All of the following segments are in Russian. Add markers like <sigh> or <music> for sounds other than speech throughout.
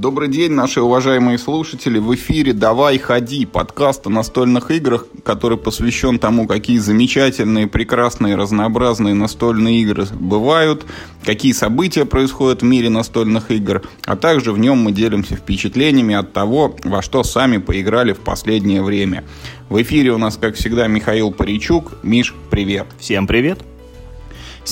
Добрый день, наши уважаемые слушатели. В эфире «Давай, ходи» подкаст о настольных играх, который посвящен тому, какие замечательные, прекрасные, разнообразные настольные игры бывают, какие события происходят в мире настольных игр, а также в нем мы делимся впечатлениями от того, во что сами поиграли в последнее время. В эфире у нас, как всегда, Михаил Паричук. Миш, привет. Всем привет.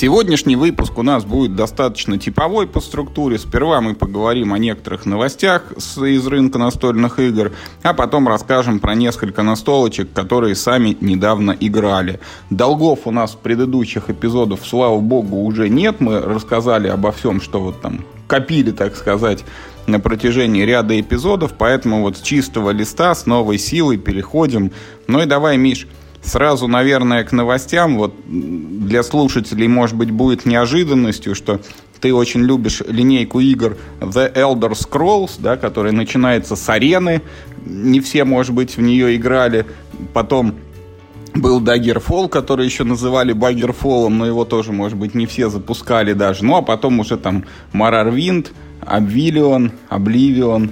Сегодняшний выпуск у нас будет достаточно типовой по структуре. Сперва мы поговорим о некоторых новостях из рынка настольных игр, а потом расскажем про несколько настолочек, которые сами недавно играли. Долгов у нас в предыдущих эпизодах, слава богу, уже нет. Мы рассказали обо всем, что вот там копили, так сказать, на протяжении ряда эпизодов, поэтому вот с чистого листа, с новой силой переходим. Ну и давай, Миш, Сразу, наверное, к новостям. Вот для слушателей, может быть, будет неожиданностью, что ты очень любишь линейку игр The Elder Scrolls, да, которая начинается с арены. Не все, может быть, в нее играли. Потом был Daggerfall, который еще называли Baggerfall, но его тоже, может быть, не все запускали даже. Ну, а потом уже там Morrowind, Обвиллион, Обливион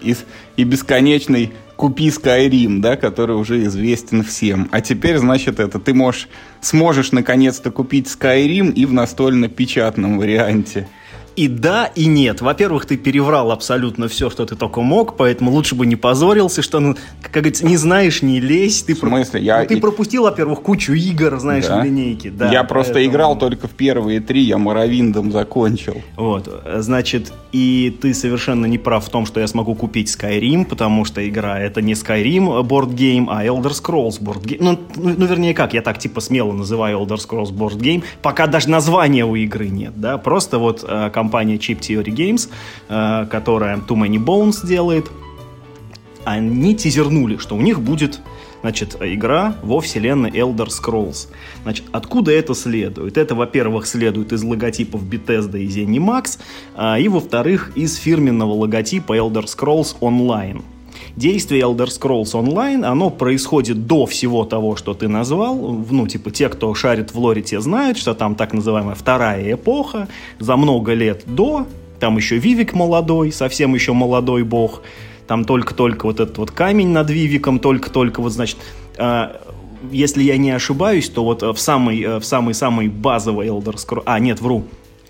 и, и бесконечный купи Skyrim, да, который уже известен всем. А теперь, значит, это ты можешь, сможешь наконец-то купить Skyrim и в настольно-печатном варианте. И да, и нет. Во-первых, ты переврал абсолютно все, что ты только мог, поэтому лучше бы не позорился, что, ну, как говорится, не знаешь, не лезь. Ты, в смысле? Про... Я... Ну, ты пропустил, во-первых, кучу игр, знаешь, да. в линейке. Да, я просто поэтому... играл только в первые три, я Моровиндом закончил. Вот, значит, и ты совершенно не прав в том, что я смогу купить Skyrim, потому что игра это не Skyrim board game, а Elder Scrolls board game. Ну, ну, ну, вернее, как, я так типа смело называю Elder Scrolls board game, пока даже названия у игры нет, да, просто вот э, компания Chip Theory Games, э, которая Too Many Bones делает, они тизернули, что у них будет значит, игра во вселенной Elder Scrolls. Значит, откуда это следует? Это, во-первых, следует из логотипов Bethesda и ZeniMax, а, и, во-вторых, из фирменного логотипа Elder Scrolls Online. Действие Elder Scrolls Online, оно происходит до всего того, что ты назвал. Ну, типа, те, кто шарит в лоре, те знают, что там так называемая вторая эпоха, за много лет до, там еще Вивик молодой, совсем еще молодой бог, там только-только вот этот вот камень над Вивиком, только-только вот, значит, э, если я не ошибаюсь, то вот в самой, э, в самой-самой базовой Elder Scrolls... А, нет, вру.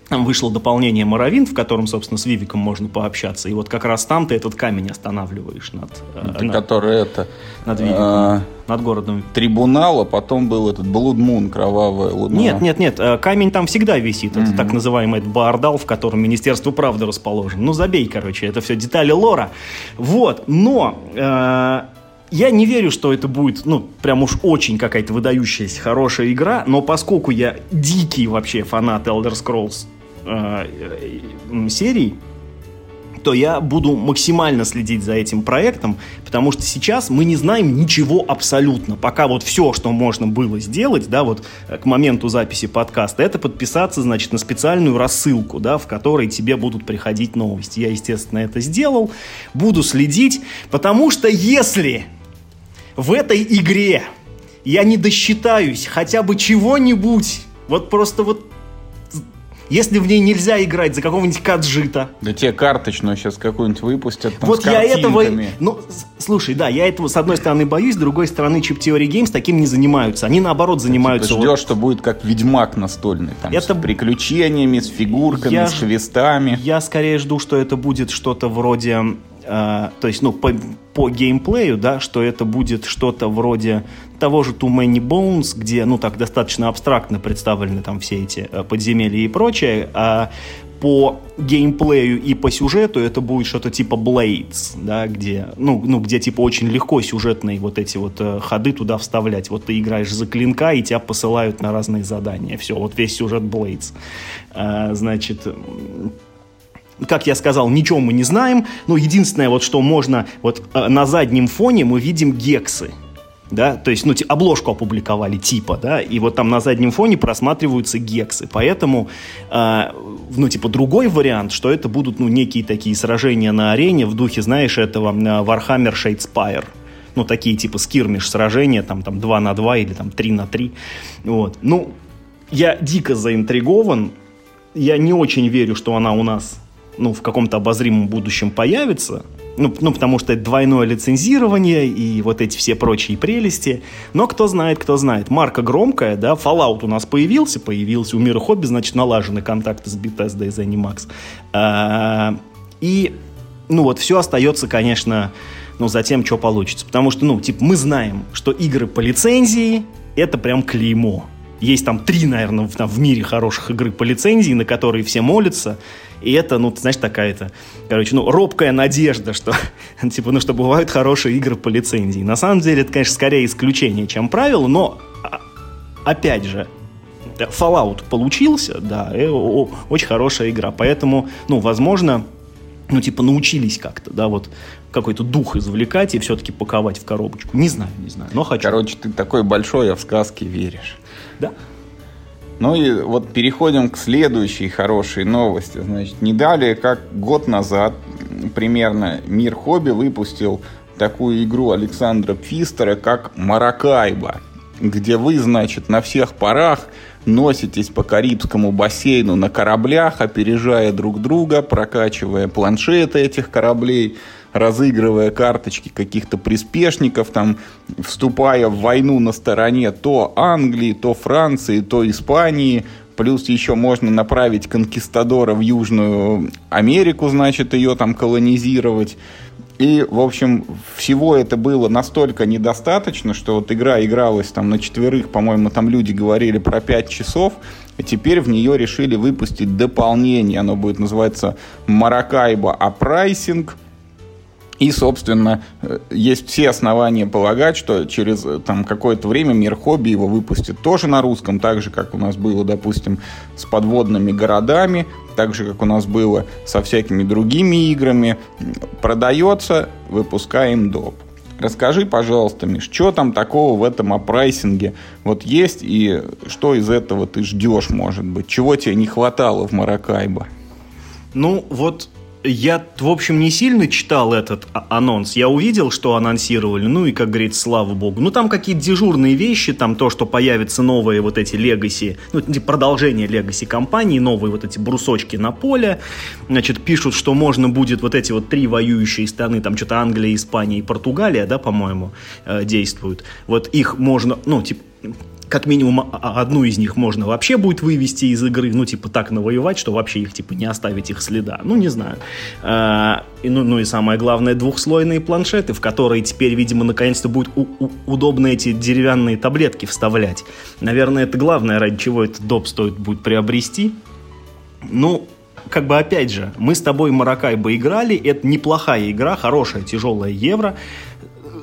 Там вышло дополнение Моровин, в котором, собственно, с Вивиком можно пообщаться. И вот как раз там ты этот камень останавливаешь над... Э, над который это... Над Вивиком, а, над городом. Трибунал, а потом был этот Блудмун, кровавая луна. Нет, нет, нет, э, камень там всегда висит. Это так называемый Баардал, в котором Министерство правды расположено. Ну, забей, короче, это все детали лора. Вот, но... Э, я не верю, что это будет, ну, прям уж очень какая-то выдающаяся хорошая игра, но поскольку я дикий вообще фанат Elder Scrolls э, э, серий, то я буду максимально следить за этим проектом, потому что сейчас мы не знаем ничего абсолютно. Пока вот все, что можно было сделать, да, вот э, к моменту записи подкаста, это подписаться, значит, на специальную рассылку, да, в которой тебе будут приходить новости. Я, естественно, это сделал, буду следить, потому что если в этой игре я не досчитаюсь хотя бы чего-нибудь, вот просто вот если в ней нельзя играть за какого-нибудь каджита. Да тебе карточную сейчас какую-нибудь выпустят там, Вот я этого... Ну, слушай, да, я этого с одной стороны боюсь, с другой стороны Chip Theory Games таким не занимаются. Они наоборот занимаются... Ты ждешь, вот... что будет как Ведьмак настольный. Там, это... С приключениями, с фигурками, я... с хвестами. Я скорее жду, что это будет что-то вроде Uh, то есть, ну, по, по геймплею, да, что это будет что-то вроде того же Too Many Bones, где, ну, так достаточно абстрактно представлены там все эти uh, подземелья и прочее, а по геймплею и по сюжету это будет что-то типа Blades, да, где, ну, ну, где типа очень легко сюжетные вот эти вот э, ходы туда вставлять. Вот ты играешь за клинка, и тебя посылают на разные задания. Все, вот весь сюжет Blades. А, значит, как я сказал, ничего мы не знаем. Но единственное, вот что можно, вот э, на заднем фоне мы видим гексы. Да, то есть, ну, обложку опубликовали типа, да, и вот там на заднем фоне просматриваются гексы, поэтому, э, ну, типа, другой вариант, что это будут, ну, некие такие сражения на арене в духе, знаешь, этого э, Warhammer Shadespire, ну, такие типа скирмиш сражения, там, там 2 на 2 или там 3 на 3, вот, ну, я дико заинтригован, я не очень верю, что она у нас ну, в каком-то обозримом будущем появится, ну, ну, потому что это двойное лицензирование и вот эти все прочие прелести. Но кто знает, кто знает. Марка громкая, да, Fallout у нас появился, появился. У Мира Хобби, значит, налажены контакты с Bethesda и ZeniMax. А, и, ну, вот все остается, конечно, ну, за тем, что получится. Потому что, ну, типа, мы знаем, что игры по лицензии — это прям клеймо. Есть там три, наверное, в, там, в мире хороших игры по лицензии, на которые все молятся. И это, ну, ты знаешь, такая-то, короче, ну, робкая надежда, что, <laughs> типа, ну, что бывают хорошие игры по лицензии. На самом деле, это, конечно, скорее исключение, чем правило, но, а, опять же, Fallout получился, да, очень хорошая игра. Поэтому, ну, возможно, ну, типа, научились как-то, да, вот какой-то дух извлекать и все-таки паковать в коробочку. Не знаю, не знаю, но хочу. Короче, ты такой большой, а в сказки веришь. Да. Ну и вот переходим к следующей хорошей новости. Значит, не далее, как год назад примерно Мир Хобби выпустил такую игру Александра Пфистера, как Маракайба, где вы, значит, на всех парах носитесь по Карибскому бассейну на кораблях, опережая друг друга, прокачивая планшеты этих кораблей, разыгрывая карточки каких-то приспешников, там, вступая в войну на стороне то Англии, то Франции, то Испании, Плюс еще можно направить конкистадора в Южную Америку, значит, ее там колонизировать. И, в общем, всего это было настолько недостаточно, что вот игра игралась там на четверых, по-моему, там люди говорили про 5 часов, и теперь в нее решили выпустить дополнение. Оно будет называться Maracaibo Uprising. И, собственно, э, есть все основания полагать, что через э, там, какое-то время Мир Хобби его выпустит тоже на русском, так же, как у нас было, допустим, с подводными городами, так же, как у нас было со всякими другими играми. Продается, выпускаем доп. Расскажи, пожалуйста, Миш, что там такого в этом Uprising е вот есть и что из этого ты ждешь, может быть? Чего тебе не хватало в Маракайбо? Ну, вот я, в общем, не сильно читал этот а, анонс. Я увидел, что анонсировали, ну и, как говорится, слава богу. Ну, там какие-то дежурные вещи, там то, что появятся новые вот эти легаси, ну, продолжение легаси компании, новые вот эти брусочки на поле. Значит, пишут, что можно будет вот эти вот три воюющие страны, там что-то Англия, Испания и Португалия, да, по-моему, э, действуют. Вот их можно, ну, типа, как минимум а, а, одну из них можно вообще будет вывести из игры, ну, типа, так навоевать, что вообще их, типа, не оставить их следа. Ну, не знаю. А, и, ну, ну и самое главное, двухслойные планшеты, в которые теперь, видимо, наконец-то будет удобно эти деревянные таблетки вставлять. Наверное, это главное, ради чего этот доп стоит будет приобрести. Ну, как бы опять же, мы с тобой Маракай бы играли, это неплохая игра, хорошая тяжелая евро,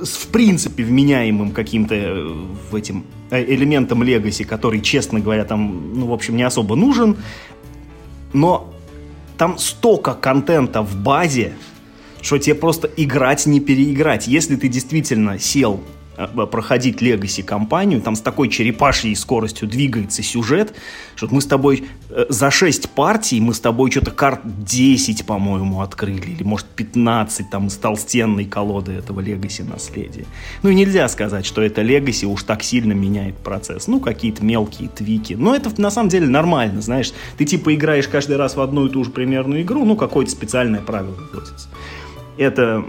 в принципе вменяемым каким-то э, этим э, элементом Legacy, который, честно говоря, там, ну, в общем, не особо нужен. Но там столько контента в базе, что тебе просто играть не переиграть. Если ты действительно сел проходить Legacy компанию, там с такой черепашьей скоростью двигается сюжет, что мы с тобой э, за 6 партий, мы с тобой что-то карт 10, по-моему, открыли, или может 15 там из толстенной колоды этого Legacy наследия. Ну и нельзя сказать, что это Legacy уж так сильно меняет процесс. Ну, какие-то мелкие твики. Но это на самом деле нормально, знаешь. Ты типа играешь каждый раз в одну и ту же примерную игру, ну, какое-то специальное правило вводится. Это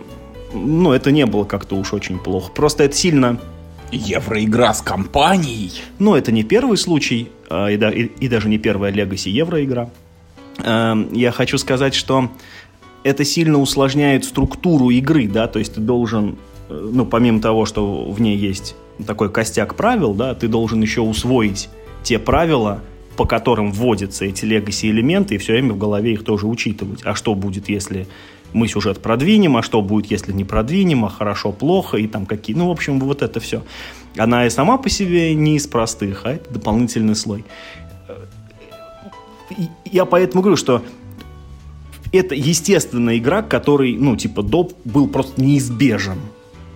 ну, это не было как-то уж очень плохо. Просто это сильно... Евроигра с компанией? Ну, это не первый случай, а, и, да, и, и даже не первая Legacy евроигра. Э, я хочу сказать, что это сильно усложняет структуру игры, да, то есть ты должен, э, ну, помимо того, что в ней есть такой костяк правил, да, ты должен еще усвоить те правила, по которым вводятся эти легаси элементы, и все время в голове их тоже учитывать. А что будет, если мы сюжет продвинем, а что будет, если не продвинем, а хорошо, плохо, и там какие... Ну, в общем, вот это все. Она и сама по себе не из простых, а это дополнительный слой. Я поэтому говорю, что это естественная игра, который, ну, типа, доп был просто неизбежен.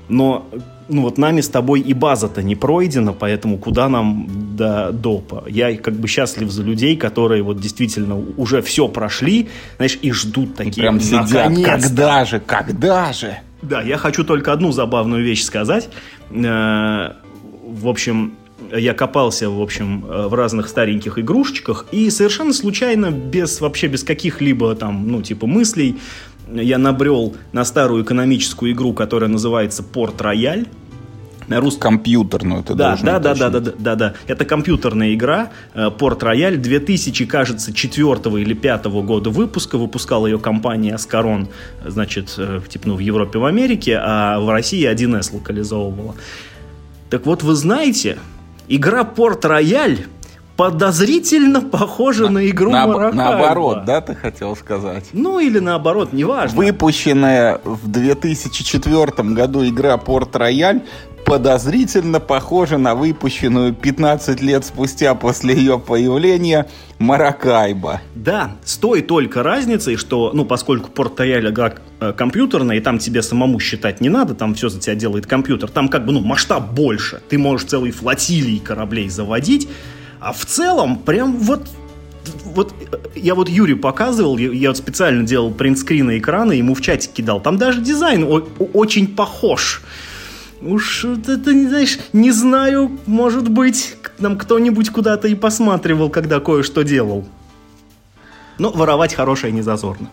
Но ну вот нами с тобой и база-то не пройдена, поэтому куда нам до допа? Я как бы счастлив за людей, которые вот действительно уже все прошли, знаешь, и ждут такие. И прям сидят, когда же, когда же? Да, я хочу только одну забавную вещь сказать. Э, в общем, я копался, в общем, в разных стареньких игрушечках, и совершенно случайно, без вообще без каких-либо там, ну, типа мыслей, я набрел на старую экономическую игру, которая называется Порт Рояль на русском. Компьютерную ты да, да, да, да, да, да, да, да. Это компьютерная игра Порт Рояль 2000, кажется, четвертого или пятого года выпуска. Выпускала ее компания Аскарон, значит, э, типа, ну, в Европе, в Америке, а в России 1С локализовывала. Так вот, вы знаете, игра Порт Рояль подозрительно похожа на, на игру на, Маракайба. Наоборот, да, ты хотел сказать? Ну, или наоборот, неважно. Выпущенная в 2004 году игра Порт Рояль подозрительно похожа на выпущенную 15 лет спустя после ее появления Маракайба. Да, с той только разницей, что, ну, поскольку Порт Рояль игра э, компьютерная, и там тебе самому считать не надо, там все за тебя делает компьютер, там как бы, ну, масштаб больше. Ты можешь целые флотилии кораблей заводить, а в целом, прям вот вот я вот Юрию показывал, я вот специально делал принтскрины экрана, ему в чате кидал. Там даже дизайн очень похож. Уж это, не знаешь, не знаю, может быть, нам кто-нибудь куда-то и посматривал, когда кое-что делал. Но воровать хорошее не зазорно.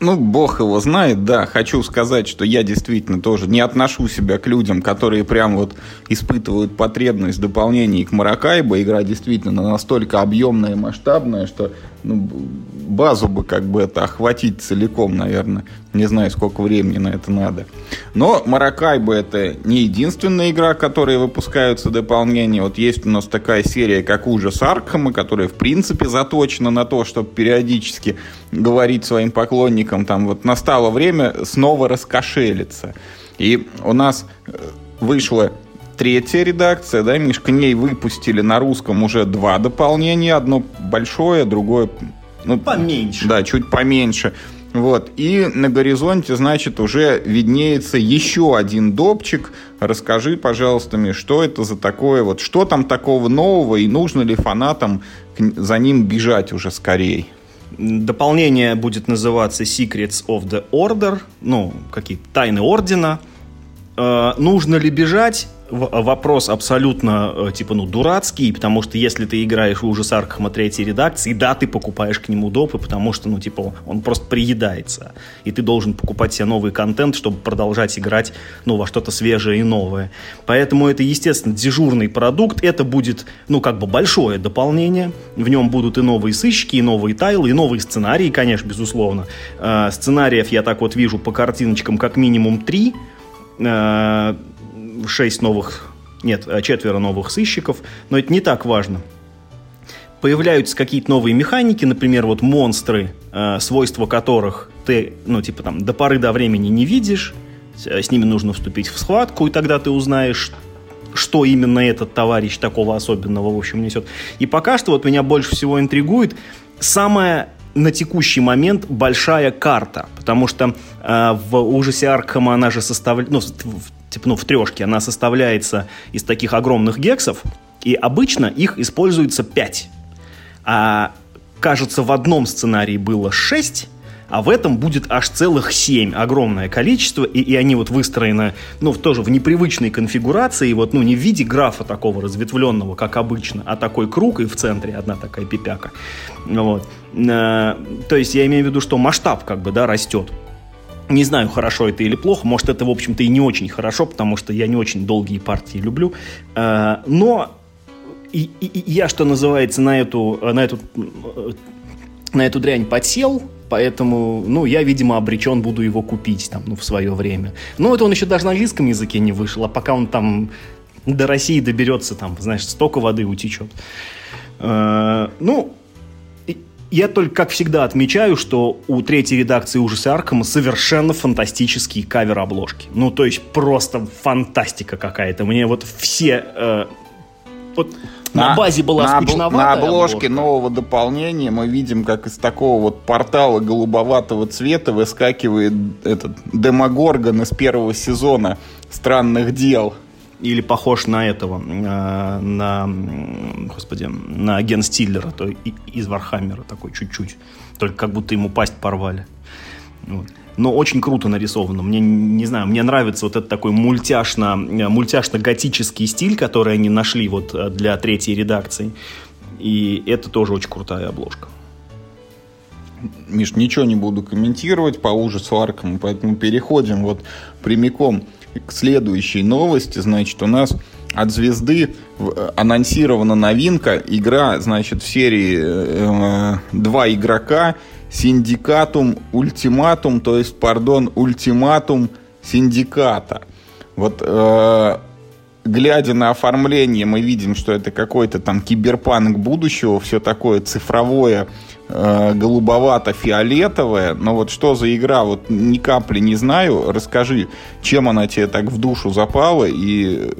Ну, бог его знает, да. Хочу сказать, что я действительно тоже не отношу себя к людям, которые прям вот испытывают потребность в дополнении к Маракайбо. Игра действительно настолько объемная и масштабная, что ну, базу бы как бы это охватить целиком, наверное. Не знаю, сколько времени на это надо. Но Маракайбо это не единственная игра, которой выпускаются дополнения. Вот есть у нас такая серия, как Ужас Аркхема, которая в принципе заточена на то, чтобы периодически говорить своим поклонникам, там вот настало время снова раскошелиться. И у нас э, вышло третья редакция, да, Миш, к ней выпустили на русском уже два дополнения, одно большое, другое... Ну, поменьше. Да, чуть поменьше. Вот. И на горизонте, значит, уже виднеется еще один допчик. Расскажи, пожалуйста, мне, что это за такое, вот что там такого нового, и нужно ли фанатам за ним бежать уже скорее? Дополнение будет называться Secrets of the Order, ну, какие-то тайны ордена. Э, нужно ли бежать? Вопрос абсолютно, э, типа, ну, дурацкий, потому что если ты играешь в ужас Аркхема третьей редакции, да, ты покупаешь к нему допы, потому что, ну, типа, он просто приедается. И ты должен покупать себе новый контент, чтобы продолжать играть, ну, во что-то свежее и новое. Поэтому это, естественно, дежурный продукт. Это будет, ну, как бы большое дополнение. В нем будут и новые сыщики, и новые тайлы, и новые сценарии, конечно, безусловно. Э, сценариев я так вот вижу по картиночкам как минимум три э, шесть новых, нет, а четверо новых сыщиков, но это не так важно. Появляются какие-то новые механики, например, вот монстры, э, свойства которых ты, ну, типа там, до поры до времени не видишь, с ними нужно вступить в схватку, и тогда ты узнаешь, что именно этот товарищ такого особенного, в общем, несет. И пока что вот меня больше всего интригует самая на текущий момент большая карта, потому что э, в ужасе Аркхема она же составляет, ну, типа, ну, в трешке, она составляется из таких огромных гексов, и обычно их используется 5. А, кажется, в одном сценарии было 6, а в этом будет аж целых 7, огромное количество, и, и они вот выстроены, ну, тоже в непривычной конфигурации, вот, ну, не в виде графа такого разветвленного, как обычно, а такой круг, и в центре одна такая пипяка. Вот. Э, то есть я имею в виду, что масштаб, как бы, да, растет. Не знаю, хорошо это или плохо. Может, это, в общем-то, и не очень хорошо, потому что я не очень долгие партии люблю. Э, но я, что называется, на эту, на эту, на эту дрянь подсел, поэтому, ну, я, видимо, обречен буду его купить там, ну, в свое время. Но это он еще даже на английском языке не вышел, а пока он там до России доберется, там, знаешь, столько воды утечет. Э, ну, я только, как всегда, отмечаю, что у третьей редакции ужасы Аркама совершенно фантастические кавер-обложки. Ну, то есть просто фантастика какая-то. Мне вот все... Э, вот на, на базе была на, скучноватая На обложке обложка. нового дополнения мы видим, как из такого вот портала голубоватого цвета выскакивает этот Демогоргон из первого сезона «Странных дел» или похож на этого, э, на, господи, на Genestealer а, то из Вархаммера такой чуть-чуть. Только как будто ему пасть порвали. Вот. Но очень круто нарисовано. Мне, не знаю, мне нравится вот этот такой мультяшно, мультяшно-готический стиль, который они нашли вот для третьей редакции. И это тоже очень крутая обложка. Миш, ничего не буду комментировать по Ужасу Аркхэма, поэтому переходим вот прямиком к следующей новости. Значит, у нас от звезды э, анонсирована новинка. Игра, значит, в серии э, два игрока. Синдикатум Ультиматум, то есть, пардон, Ультиматум Синдиката. Вот э, глядя на оформление, мы видим, что это какой-то там киберпанк будущего, все такое цифровое, э, голубовато-фиолетовое. Но вот что за игра, вот ни капли не знаю. Расскажи, чем она тебе так в душу запала и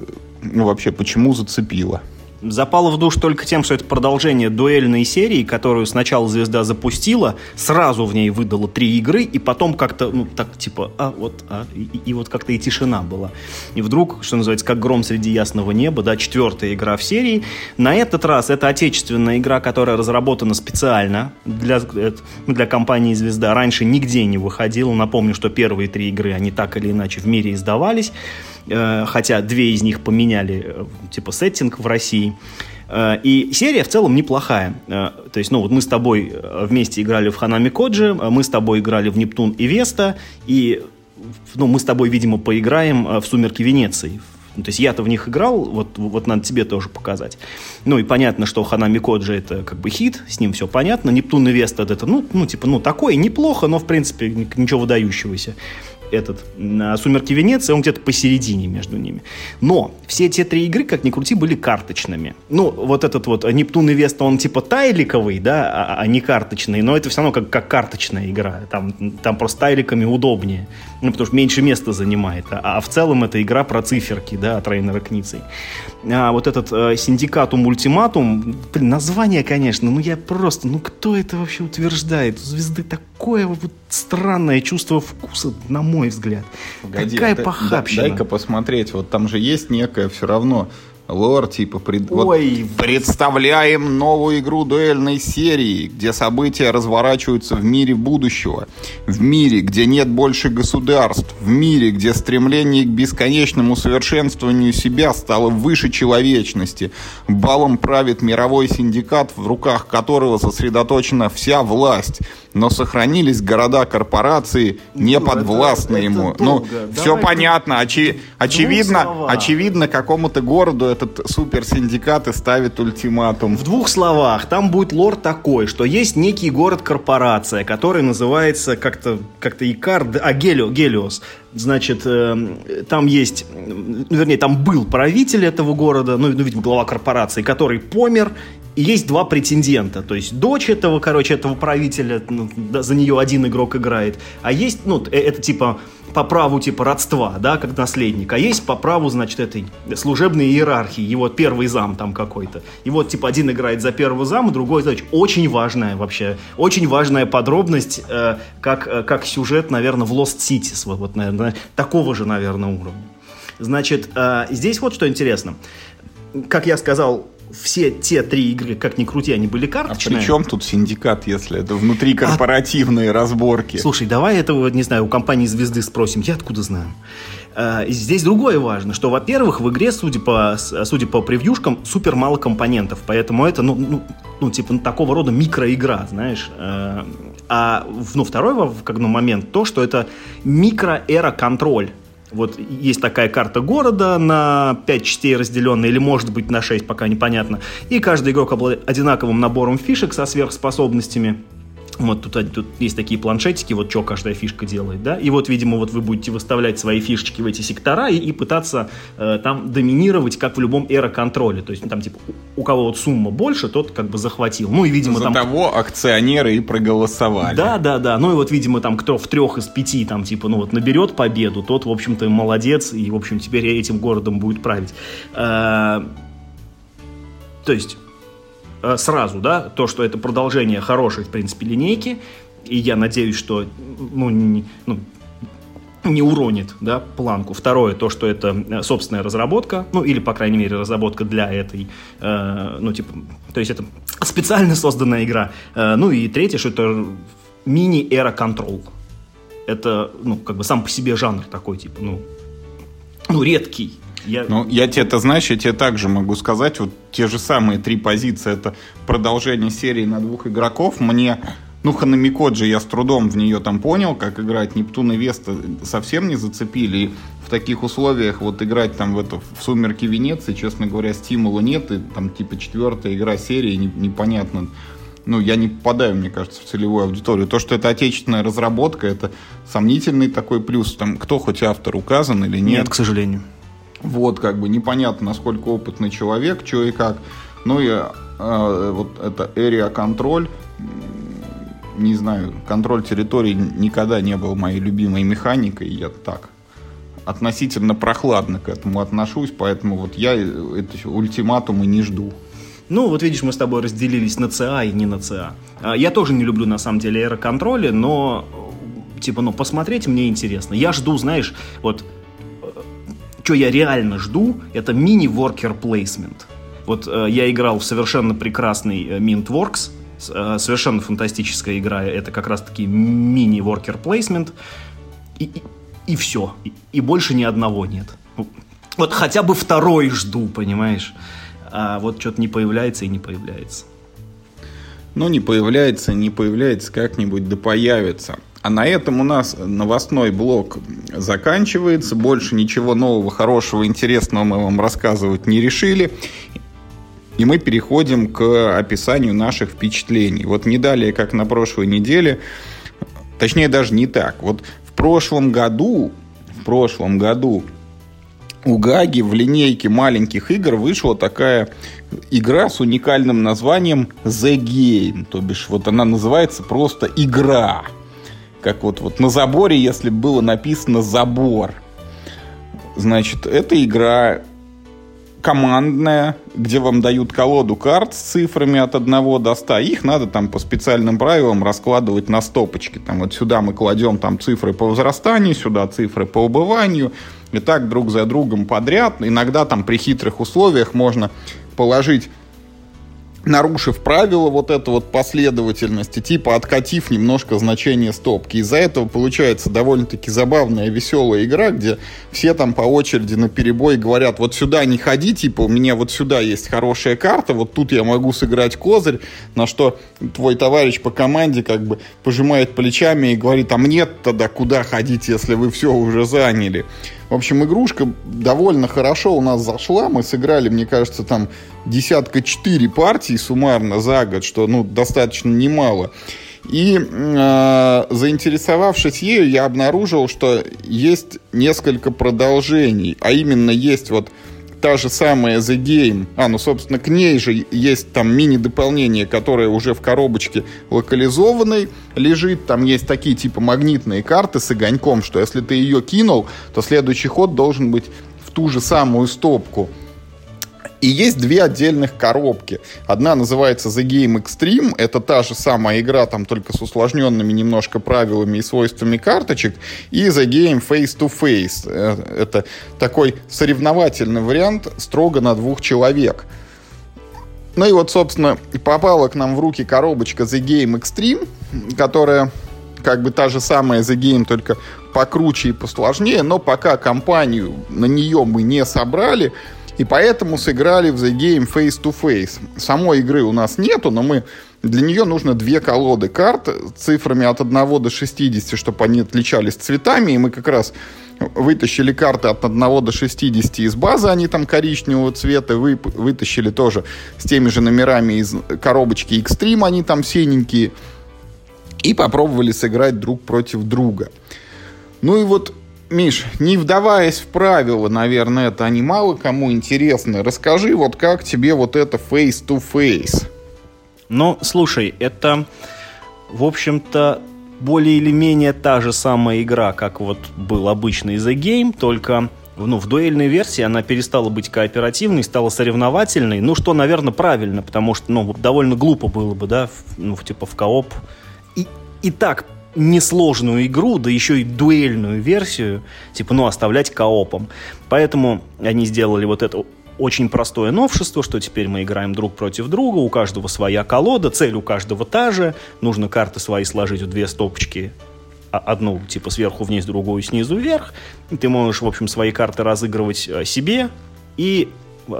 ну, вообще почему зацепила? Запало в душ только тем, что это продолжение дуэльной серии, которую сначала «Звезда» запустила, сразу в ней выдала три игры, и потом как-то, ну, так, типа, а, вот, а, и, и вот как-то и тишина была. И вдруг, что называется, как гром среди ясного неба, да, четвертая игра в серии. На этот раз это отечественная игра, которая разработана специально для, для компании «Звезда». Раньше нигде не выходила. Напомню, что первые три игры, они так или иначе в мире издавались. Э, хотя две из них поменяли, э, типа, сеттинг в России. Э, и серия в целом неплохая. То есть, ну, вот мы с тобой вместе играли в Ханами Коджи, мы с тобой играли в Нептун и Веста, и ну, мы с тобой, видимо, поиграем в «Сумерки Венеции», ну, то есть я-то в них играл, вот, вот надо тебе тоже показать. Ну и понятно, что Ханами Коджи это как бы хит, с ним все понятно. Нептун и Веста это, ну, ну типа, ну такое, неплохо, но в принципе ничего выдающегося этот «Сумерки Венеции», он где-то посередине между ними. Но все те три игры, как ни крути, были карточными. Ну, вот этот вот «Нептун и Веста», он типа тайликовый, да, а, а не карточный, но это все равно как, как карточная игра. Там, там просто тайликами удобнее, ну, потому что меньше места занимает. А, а в целом это игра про циферки, да, от Рейнера Кницей. А вот этот э, «Синдикатум Ультиматум», блин, название, конечно, ну я просто, ну кто это вообще утверждает? У звезды такое вот странное чувство вкуса, на мой взгляд. Погоди, Какая похабщина. Дай-ка посмотреть, вот там же есть некое все равно лор, типа, пред... Ой. Вот представляем новую игру дуэльной серии, где события разворачиваются в мире будущего, в мире, где нет больше государств, в мире, где стремление к бесконечному совершенствованию себя стало выше человечности. Балом правит мировой синдикат, в руках которого сосредоточена вся власть но сохранились города корпорации не ну, подвластны это, ему. Это ну, Давай все понятно. Очи, очевидно, очевидно, какому-то городу этот суперсиндикат и ставит ультиматум. В двух словах, там будет лор такой, что есть некий город-корпорация, который называется как-то как-то Икар, а Гелио, Гелиос. Значит, э, там есть, ну, вернее, там был правитель этого города, ну, ну, видимо, глава корпорации, который помер, и есть два претендента. То есть дочь этого, короче, этого правителя, ну, за нее один игрок играет. А есть, ну, э, это типа по праву типа родства, да, как наследник, а есть по праву, значит, этой служебной иерархии, его первый зам там какой-то. И вот, типа, один играет за первого зама, другой, значит, очень важная вообще, очень важная подробность, э, как, э, как сюжет, наверное, в Lost Cities, вот, вот наверное, такого же, наверное, уровня. Значит, э, здесь вот что интересно. Как я сказал, все те три игры, как ни крути, они были карточные. А при чем тут синдикат, если это внутрикорпоративные а... разборки? Слушай, давай этого, не знаю, у компании «Звезды» спросим. Я откуда знаю? А, здесь другое важно, что, во-первых, в игре, судя по, судя по превьюшкам, супер мало компонентов, поэтому это, ну, ну, ну типа, ну, такого рода микроигра, знаешь. А, а ну, второй как, ну, момент, то, что это микроэра-контроль. Вот есть такая карта города на 5 частей разделенная, или может быть на 6, пока непонятно. И каждый игрок обладает одинаковым набором фишек со сверхспособностями. Вот тут, тут есть такие планшетики, вот что каждая фишка делает, да, и вот, видимо, вот вы будете выставлять свои фишечки в эти сектора и, и пытаться э, там доминировать, как в любом эра-контроле, то есть ну, там типа у кого вот сумма больше, тот как бы захватил, ну и, видимо, За там... того акционеры и проголосовали. Да, да, да, ну и вот, видимо, там кто в трех из пяти там типа, ну вот наберет победу, тот, в общем-то, молодец, и, в общем, теперь этим городом будет править. Э, то есть сразу, да, то, что это продолжение хорошей, в принципе, линейки, и я надеюсь, что, ну, не, ну, не уронит, да, планку. Второе, то, что это э, собственная разработка, ну, или, по крайней мере, разработка для этой, э, ну, типа, то есть это специально созданная игра. Э, ну, и третье, что это мини-эра контрол. это, ну, как бы сам по себе жанр такой, типа, ну, ну редкий. Я... Ну, я тебе это, знаешь, я тебе также могу сказать, вот те же самые три позиции, это продолжение серии на двух игроков, мне ну, Ханамикоджи я с трудом в нее там понял, как играть. Нептун и Веста совсем не зацепили. И в таких условиях вот играть там в эту в «Сумерки Венеции», честно говоря, стимула нет. И там типа четвертая игра серии, не, непонятно. Ну, я не попадаю, мне кажется, в целевую аудиторию. То, что это отечественная разработка, это сомнительный такой плюс. Там кто хоть автор указан или нет? Нет, к сожалению. Вот, как бы непонятно, насколько опытный человек, что и как. Ну и э, вот это area контроль не знаю, контроль территории никогда не был моей любимой механикой, я так относительно прохладно к этому отношусь, поэтому вот я эти ультиматумы не жду. Ну, вот видишь, мы с тобой разделились на ЦА и не на ЦА. А, я тоже не люблю, на самом деле, аэроконтроли, но, типа, ну, посмотреть мне интересно. Я жду, знаешь, вот, э, что я реально жду, это мини-воркер плейсмент. Вот э, я играл в совершенно прекрасный э, Mintworks, Э, совершенно фантастическая игра. Это как раз-таки мини-воркер плейсмент. И, и, и все. И, и больше ни одного нет. Вот хотя бы второй жду, понимаешь? А вот что-то не появляется и не появляется. Ну, не появляется, не появляется, как-нибудь да появится. А на этом у нас новостной блок заканчивается. Больше ничего нового, хорошего, интересного мы вам рассказывать не решили. И мы переходим к описанию наших впечатлений. Вот не далее, как на прошлой неделе, точнее даже не так. Вот в прошлом году, в прошлом году у Гаги в линейке маленьких игр вышла такая игра с уникальным названием The Game. То бишь, вот она называется просто «Игра». Как вот, вот на заборе, если было написано «Забор». Значит, эта игра командная, где вам дают колоду карт с цифрами от 1 до 100. Их надо там по специальным правилам раскладывать на стопочки. Там вот сюда мы кладем там цифры по возрастанию, сюда цифры по убыванию. И так друг за другом подряд. Иногда там при хитрых условиях можно положить нарушив правила вот эту вот последовательности, типа откатив немножко значение стопки. Из-за этого получается довольно-таки забавная, веселая игра, где все там по очереди на перебой говорят, вот сюда не ходи, типа у меня вот сюда есть хорошая карта, вот тут я могу сыграть козырь, на что твой товарищ по команде как бы пожимает плечами и говорит, а мне тогда куда ходить, если вы все уже заняли. В общем, игрушка довольно хорошо у нас зашла. Мы сыграли, мне кажется, там десятка четыре партии суммарно за год, что ну, достаточно немало. И э, заинтересовавшись ею, я обнаружил, что есть несколько продолжений. А именно есть вот та же самая The Game. А, ну, собственно, к ней же есть там мини-дополнение, которое уже в коробочке локализованной лежит. Там есть такие типа магнитные карты с огоньком, что если ты ее кинул, то следующий ход должен быть в ту же самую стопку. И есть две отдельных коробки. Одна называется The Game Extreme. Это та же самая игра, там только с усложненными немножко правилами и свойствами карточек. И The Game Face to Face. Э, это такой соревновательный вариант строго на двух человек. Ну и вот, собственно, попала к нам в руки коробочка The Game Extreme, которая как бы та же самая The Game, только покруче и посложнее, но пока компанию на нее мы не собрали, и поэтому сыграли в The Game Face to Face. Самой игры у нас нету, но мы для нее нужно две колоды карт цифрами от 1 до 60, чтобы они отличались цветами. И мы как раз вытащили карты от 1 до 60 из базы, они там коричневого цвета, вы, вытащили тоже с теми же номерами из коробочки Extreme, они там синенькие, и попробовали сыграть друг против друга. Ну и вот Миш, не вдаваясь в правила, наверное, это они мало кому интересно. Расскажи, вот как тебе вот это face-to-face? Ну, слушай, это, в общем-то, более или менее та же самая игра, как вот был обычный The Game, только ну, в дуэльной версии она перестала быть кооперативной, стала соревновательной, ну, что, наверное, правильно, потому что, ну, довольно глупо было бы, да, ну, типа в кооп. И, и так несложную игру, да еще и дуэльную версию, типа, ну, оставлять коопом. Поэтому они сделали вот это очень простое новшество, что теперь мы играем друг против друга, у каждого своя колода, цель у каждого та же, нужно карты свои сложить в две стопочки одну типа сверху вниз, другую снизу вверх. Ты можешь, в общем, свои карты разыгрывать э, себе и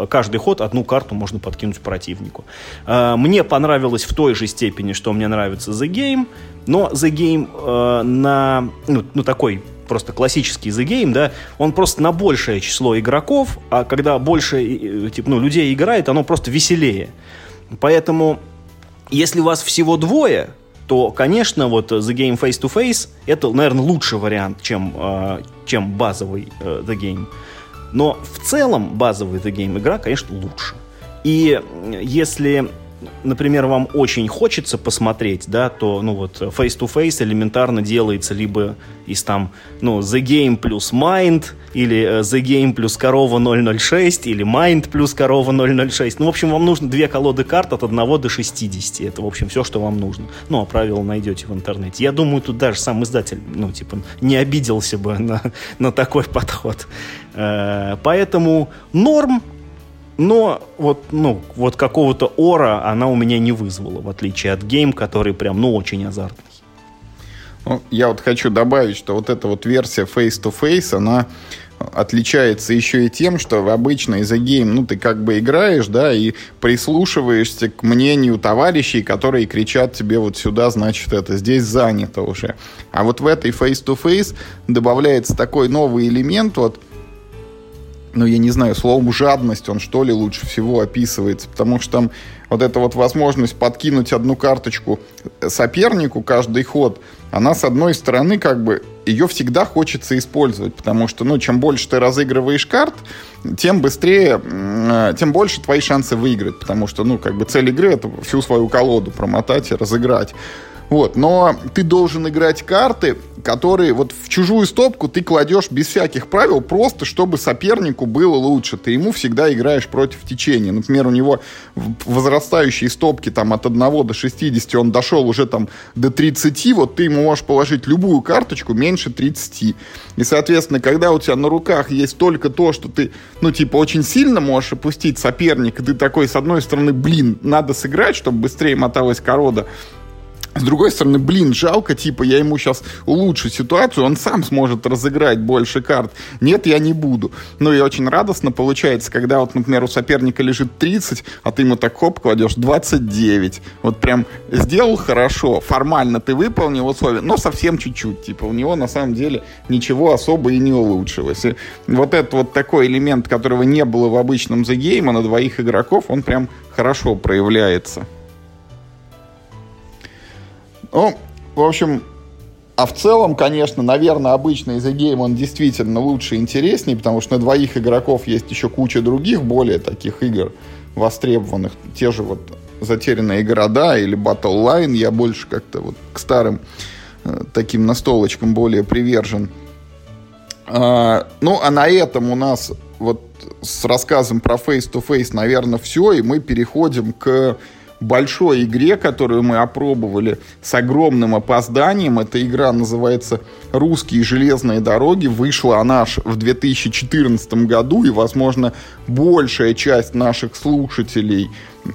каждый ход одну карту можно подкинуть противнику. Э, мне понравилось в той же степени, что мне нравится The Game, но The Game э, на ну, ну, такой просто классический The Game, да, он просто на большее число игроков, а когда больше типа, ну, людей играет, оно просто веселее. Поэтому, если вас всего двое, то, конечно, вот The Game Face to Face это, наверное, лучший вариант, чем, чем базовый The Game. Но в целом базовый The Game игра, конечно, лучше. И если например, вам очень хочется посмотреть, да, то, ну вот, face-to-face элементарно делается либо из там, ну, The Game плюс Mind, или э, The Game плюс Корова 006, или Mind плюс Корова 006. Ну, в общем, вам нужно две колоды карт от 1 до 60. Это, в общем, все, что вам нужно. Ну, а правила найдете в интернете. Я думаю, тут даже сам издатель, ну, типа, не обиделся бы <laughs> на, на такой подход. Э, поэтому норм, но вот, ну, вот какого-то ора она у меня не вызвала, в отличие от The Game, который прям, ну, очень азартный. Ну, я вот хочу добавить, что вот эта вот версия face-to-face, она отличается еще и тем, что обычно из The Game, ну, ты как бы играешь, да, и прислушиваешься к мнению товарищей, которые кричат тебе вот сюда, значит, это здесь занято уже. А вот в этой face-to-face добавляется такой новый элемент, вот, ну, я не знаю, словом жадность он что ли лучше всего описывается, потому что там вот эта вот возможность подкинуть одну карточку сопернику каждый ход, она с одной стороны как бы ее всегда хочется использовать, потому что, ну, чем больше ты разыгрываешь карт, тем быстрее, тем больше твои шансы выиграть, потому что, ну, как бы цель игры это всю свою колоду промотать и разыграть. Вот, но ты должен играть карты, которые вот в чужую стопку ты кладешь без всяких правил, просто чтобы сопернику было лучше. Ты ему всегда играешь против течения. Например, у него возрастающие стопки там от 1 до 60, он дошел уже там до 30, вот ты ему можешь положить любую карточку меньше 30. И, соответственно, когда у тебя на руках есть только то, что ты, ну, типа, очень сильно можешь опустить соперника, ты такой, с одной стороны, блин, надо сыграть, чтобы быстрее моталась корода, с другой стороны, блин, жалко, типа, я ему сейчас улучшу ситуацию, он сам сможет разыграть больше карт. Нет, я не буду. Ну и очень радостно получается, когда вот, например, у соперника лежит 30, а ты ему так хоп кладешь 29. Вот прям сделал хорошо, формально ты выполнил условия, но совсем чуть-чуть. Типа, у него на самом деле ничего особо и не улучшилось. И вот этот вот такой элемент, которого не было в обычном The Game, а на двоих игроков, он прям хорошо проявляется. Ну, в общем, а в целом, конечно, наверное, обычный The Game, он действительно лучше и интереснее, потому что на двоих игроков есть еще куча других, более таких игр востребованных. Те же вот «Затерянные города» или Battle Line. Я больше как-то вот к старым э, таким настолочкам более привержен. А, ну, а на этом у нас вот с рассказом про face-to-face, наверное, все, и мы переходим к большой игре, которую мы опробовали с огромным опозданием. Эта игра называется «Русские железные дороги». Вышла она аж в 2014 году, и, возможно, большая часть наших слушателей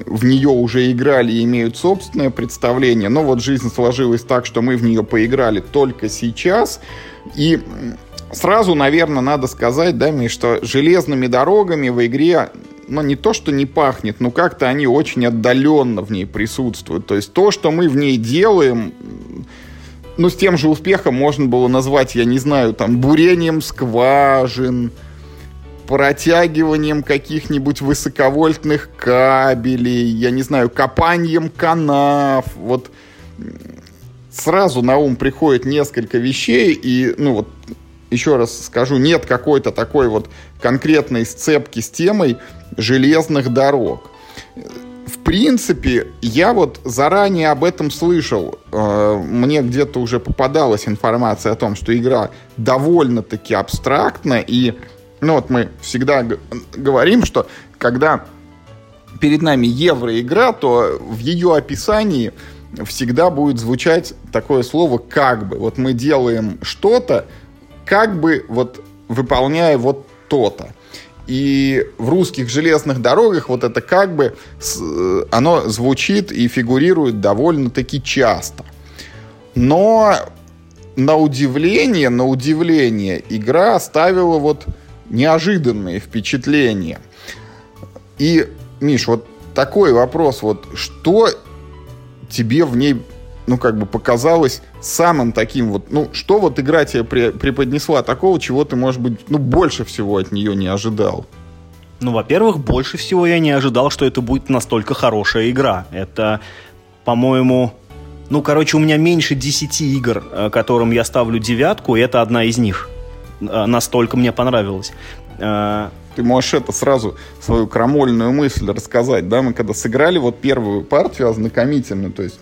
в нее уже играли и имеют собственное представление. Но вот жизнь сложилась так, что мы в нее поиграли только сейчас. И сразу, наверное, надо сказать, да, Миш, что железными дорогами в игре ну, не то, что не пахнет, но как-то они очень отдаленно в ней присутствуют. То есть то, что мы в ней делаем, ну, с тем же успехом можно было назвать, я не знаю, там, бурением скважин, протягиванием каких-нибудь высоковольтных кабелей, я не знаю, копанием канав, вот сразу на ум приходит несколько вещей, и, ну, вот, еще раз скажу, нет какой-то такой вот конкретной сцепки с темой, железных дорог. В принципе, я вот заранее об этом слышал. Э, мне где-то уже попадалась информация о том, что игра довольно-таки абстрактна. И ну вот мы всегда говорим, что когда перед нами евроигра, то в ее описании всегда будет звучать такое слово «как бы». Вот мы делаем что-то, как бы вот выполняя вот то-то. И в русских железных дорогах вот это как бы э, оно звучит и фигурирует довольно-таки часто. Но на удивление, на удивление, игра оставила вот неожиданные впечатления. И, Миш, вот такой вопрос, вот что тебе в ней, ну, как бы показалось самым таким вот, ну, что вот игра тебе преподнесла такого, чего ты, может быть, ну, больше всего от нее не ожидал? Ну, во-первых, больше всего я не ожидал, что это будет настолько хорошая игра. Это, по-моему, ну, короче, у меня меньше 10 игр, э, которым я ставлю девятку, и это одна из них. Э, настолько мне понравилось. Ты можешь это сразу, свою крамольную мысль рассказать, да? Мы когда сыграли вот первую партию ознакомительную, то есть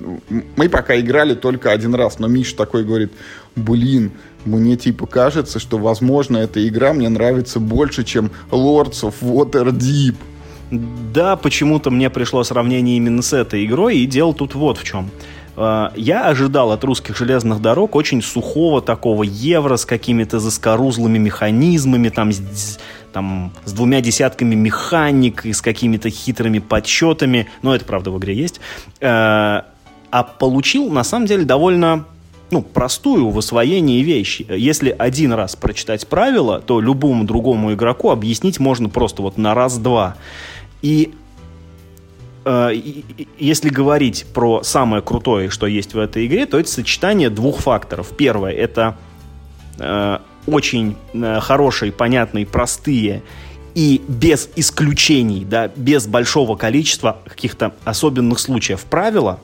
мы пока играли только один раз, но Миша такой говорит, блин, мне типа кажется, что, возможно, эта игра мне нравится больше, чем Lords of Waterdeep. Да, почему-то мне пришло сравнение именно с этой игрой, и дело тут вот в чем. Э, я ожидал от русских железных дорог очень сухого такого евро с какими-то заскорузлыми механизмами, там, с, там, с двумя десятками механик и с какими-то хитрыми подсчетами. Но это, правда, в игре есть. Э, а получил, на самом деле, довольно ну, простую в освоении вещи. Если один раз прочитать правила, то любому другому игроку объяснить можно просто вот на раз-два. И Э, если говорить про самое крутое, что есть в этой игре, то это сочетание двух факторов. Первое — это э, очень э, хорошие, понятные, простые и без исключений, да, без большого количества каких-то особенных случаев правила.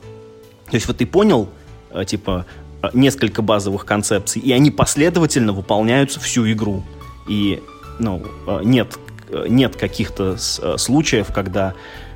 То есть вот ты понял, э, типа, э, несколько базовых концепций, и они последовательно выполняются всю игру. И ну, нет, нет каких-то случаев, когда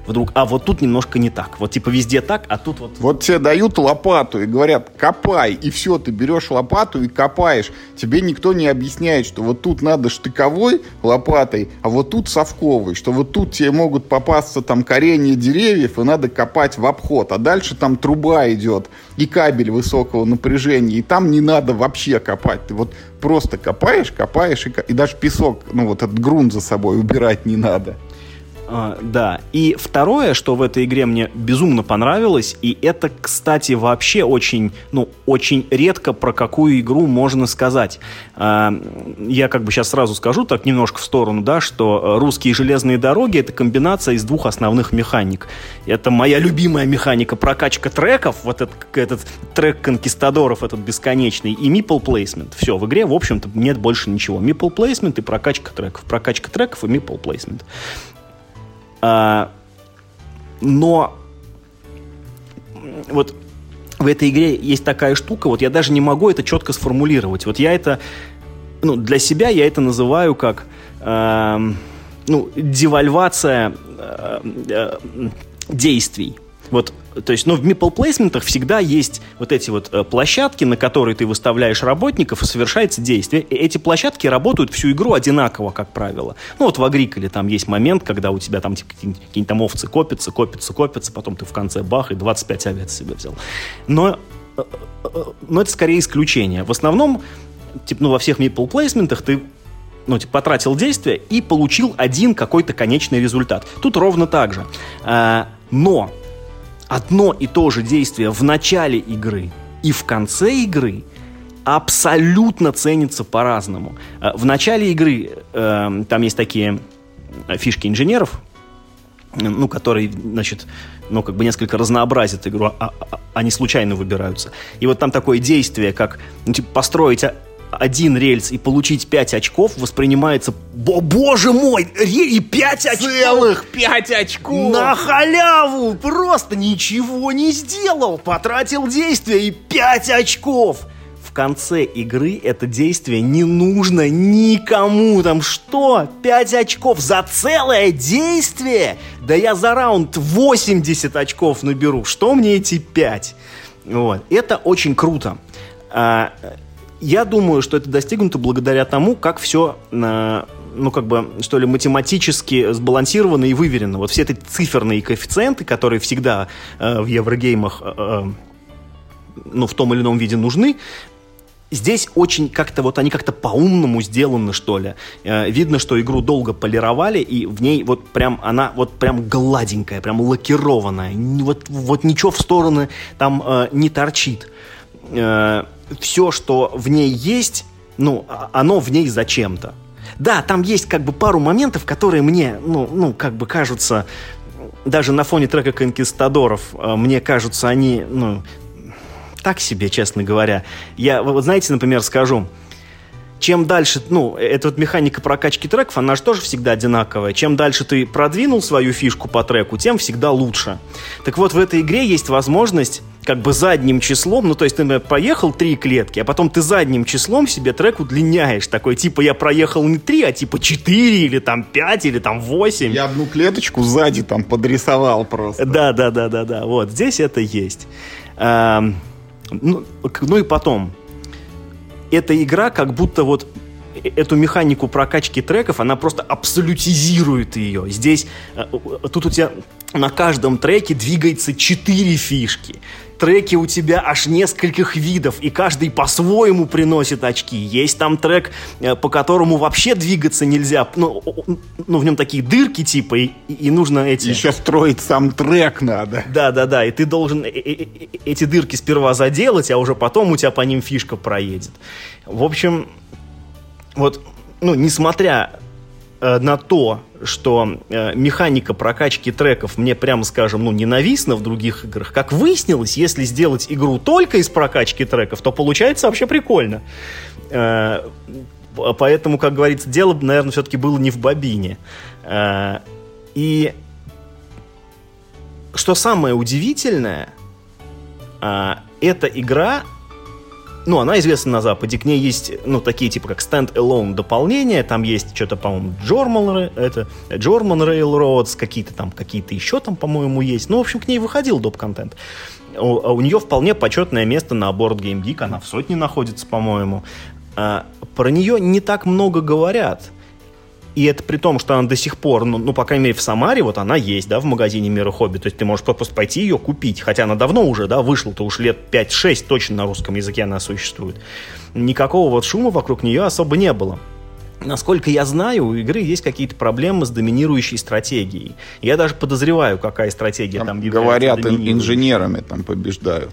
вдруг, а вот тут немножко не так. Вот типа везде так, а тут вот... Вот тебе дают лопату и говорят, копай, и все, ты берешь лопату и копаешь. Тебе никто не объясняет, что вот тут надо штыковой лопатой, а вот тут совковой, что вот тут тебе могут попасться там коренья деревьев, и надо копать в обход, а дальше там труба идет, и кабель высокого напряжения, и там не надо вообще копать. Ты вот просто копаешь, копаешь, и, и даже песок, ну вот этот грунт за собой убирать не надо. А, да. И второе, что в этой игре мне безумно понравилось, и это, кстати, вообще очень, ну, очень редко про какую игру можно сказать. А, я как бы сейчас сразу скажу, так немножко в сторону, да, что русские железные дороги — это комбинация из двух основных механик. Это моя любимая механика прокачка треков, вот этот, этот трек конкистадоров, этот бесконечный, и meeple placement. Все, в игре, в общем-то, нет больше ничего. Meeple placement и прокачка треков. Прокачка треков и meeple placement. А, но вот в этой игре есть такая штука, вот я даже не могу это четко сформулировать. Вот я это, ну, для себя я это называю как, э, ну, девальвация э, э, действий. Вот то есть, ну, в meeple плейсментах всегда есть вот эти вот э, площадки, на которые ты выставляешь работников, и совершается действие. И эти площадки работают всю игру одинаково, как правило. Ну, вот в Агриколе там есть момент, когда у тебя там типа, какие-нибудь там овцы копятся, копятся, копятся, потом ты в конце бах, и 25 овец себе взял. Но, э, э, но это скорее исключение. В основном, типа, ну, во всех meeple плейсментах ты ну, типа, потратил действие и получил один какой-то конечный результат. Тут ровно так же. А, но одно и то же действие в начале игры и в конце игры абсолютно ценится по-разному. Э, в начале игры э, там есть такие фишки инженеров, ну, которые, значит, ну, как бы несколько разнообразят игру, а, а, а они случайно выбираются. И вот там такое действие, как, ну, типа, построить один рельс и получить 5 очков воспринимается, Бо боже мой, и 5 очков! Целых 5 очков! На халяву! Просто ничего не сделал! Потратил действие и 5 очков! В конце игры это действие не нужно никому. Там что? 5 очков за целое действие? Да я за раунд 80 очков наберу. Что мне эти 5? Вот. Это очень круто. Я думаю, что это достигнуто благодаря тому, как все э, ну, как бы, что ли, математически сбалансировано и выверено. Вот все эти циферные коэффициенты, которые всегда э, в еврогеймах, э, э, ну, в том или ином виде нужны, здесь очень как-то вот они как-то по-умному сделаны, что ли. Э, видно, что игру долго полировали, и в ней вот прям она вот прям гладенькая, прям лакированная. Вот, вот ничего в стороны там э, не торчит. Все, что в ней есть, ну, а, оно в ней зачем-то. Да, там есть как бы пару моментов, которые мне, ну, ну как бы кажутся, даже на фоне трека «Конкистадоров», э, мне кажутся они, ну, так себе, честно говоря. Я, вот знаете, например, скажу, чем дальше, ну, эта вот механика прокачки треков, она же тоже всегда одинаковая. Чем дальше ты продвинул свою фишку по треку, тем всегда лучше. Так вот, в этой игре есть возможность как бы задним числом, ну, то есть ты, например, проехал три клетки, а потом ты задним числом себе трек удлиняешь. Такой, типа, я проехал не три, а типа четыре, или там пять, или там восемь. Я одну клеточку сзади там подрисовал просто. Да, да, да, да, да. Вот, здесь это есть. Эм, ну, ну и потом, эта игра как будто вот э, эту механику прокачки треков, она просто абсолютизирует ее. Здесь, э, тут у тебя на каждом треке двигается четыре фишки. Треки у тебя аж нескольких видов, и каждый по-своему приносит очки. Есть там трек, э, по которому вообще двигаться нельзя. Ну, ну в нем такие дырки типа, и, и нужно эти... Еще строить сам трек надо. Да-да-да, и ты должен эти дырки сперва заделать, а уже потом у тебя по ним фишка проедет. В общем, вот, ну, несмотря Э, на то, что э, механика прокачки треков мне, прямо скажем, ну, ненавистна в других играх, как выяснилось, если сделать игру только из прокачки треков, то получается вообще прикольно. Э, поэтому, как говорится, дело, наверное, все-таки было не в бобине. Э, и что самое удивительное, э, эта игра ну, она известна на Западе, к ней есть, ну, такие, типа, как stand-alone дополнения, там есть что-то, по-моему, German, это, German Railroads, какие-то там, какие-то еще там, по-моему, есть. Ну, в общем, к ней выходил доп-контент. У, а у нее вполне почетное место на борт Game Geek, она в сотне находится, по-моему. А, про нее не так много говорят. И это при том, что она до сих пор, ну, ну, по крайней мере, в Самаре, вот она есть, да, в магазине Мира Хобби. То есть ты можешь просто пойти ее купить. Хотя она давно уже, да, вышла-то уж лет 5-6 точно на русском языке она существует. Никакого вот шума вокруг нее особо не было. Насколько я знаю, у игры есть какие-то проблемы с доминирующей стратегией. Я даже подозреваю, какая стратегия там, там Говорят, инженерами там побеждают.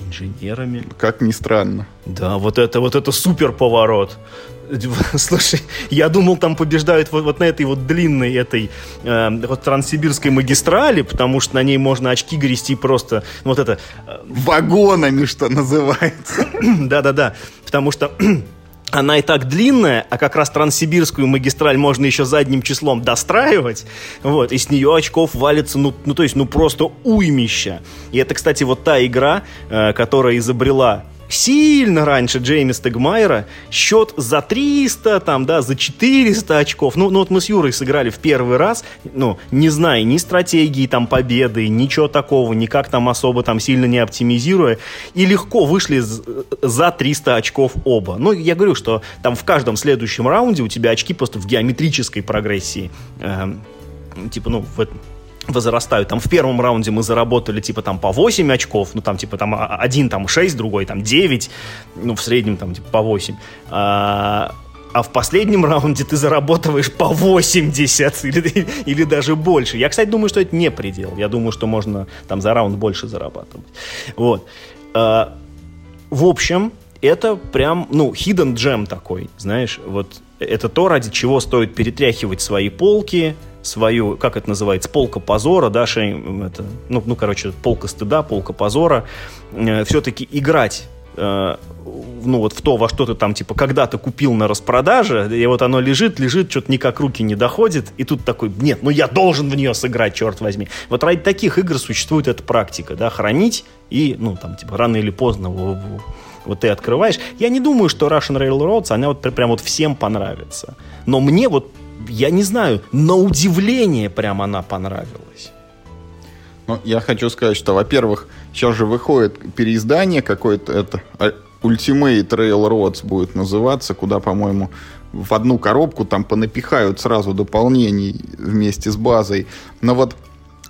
Инженерами? Как ни странно. Да, вот это вот это супер поворот. <laughs> Слушай, я думал, там побеждают вот, вот на этой вот длинной этой э, вот транссибирской магистрали, потому что на ней можно очки грести просто вот это... Э, Вагонами, что называется. <laughs> Да-да-да, потому что <clears throat> она и так длинная, а как раз Транссибирскую магистраль можно еще задним числом достраивать, вот, и с нее очков валится, ну, ну то есть, ну, просто уймища. И это, кстати, вот та игра, э, которая изобрела сильно раньше Джейми Стегмайера счет за 300, там, да, за 400 очков. Ну, ну вот мы с Юрой сыграли в первый раз, ну, не зная ни стратегии там победы, ничего такого, никак там особо там сильно не оптимизируя, и легко вышли за 300 очков оба. Ну, я говорю, что там в каждом следующем раунде у тебя очки просто в геометрической прогрессии. Эм, типа, ну, в этом возрастают. Там в первом раунде мы заработали типа там по 8 очков, ну там типа там один там 6, другой там 9, ну в среднем там типа по 8. А, а в последнем <laughs> раунде ты зарабатываешь по 80 или, или даже больше. Я, кстати, думаю, что это не предел. Я думаю, что можно там за раунд больше зарабатывать. Вот. А, в общем, это прям, ну, hidden gem такой, знаешь, вот это то, ради чего стоит перетряхивать свои полки, свою, как это называется, полка позора, да, шейм, это, ну, ну, короче, полка стыда, полка позора, э, все-таки играть э, ну вот в то, во что ты там типа когда-то купил на распродаже, и вот оно лежит, лежит, что-то никак руки не доходит, и тут такой, нет, ну я должен в нее сыграть, черт возьми. Вот ради таких игр существует эта практика, да, хранить и, ну там типа рано или поздно вот ты открываешь. Я не думаю, что Russian Railroads, она вот прям вот всем понравится. Но мне вот я не знаю, на удивление прям она понравилась. Ну, я хочу сказать, что, во-первых, сейчас же выходит переиздание какое-то, это а, Ultimate Railroads будет называться, куда, по-моему, в одну коробку там понапихают сразу дополнений вместе с базой. Но вот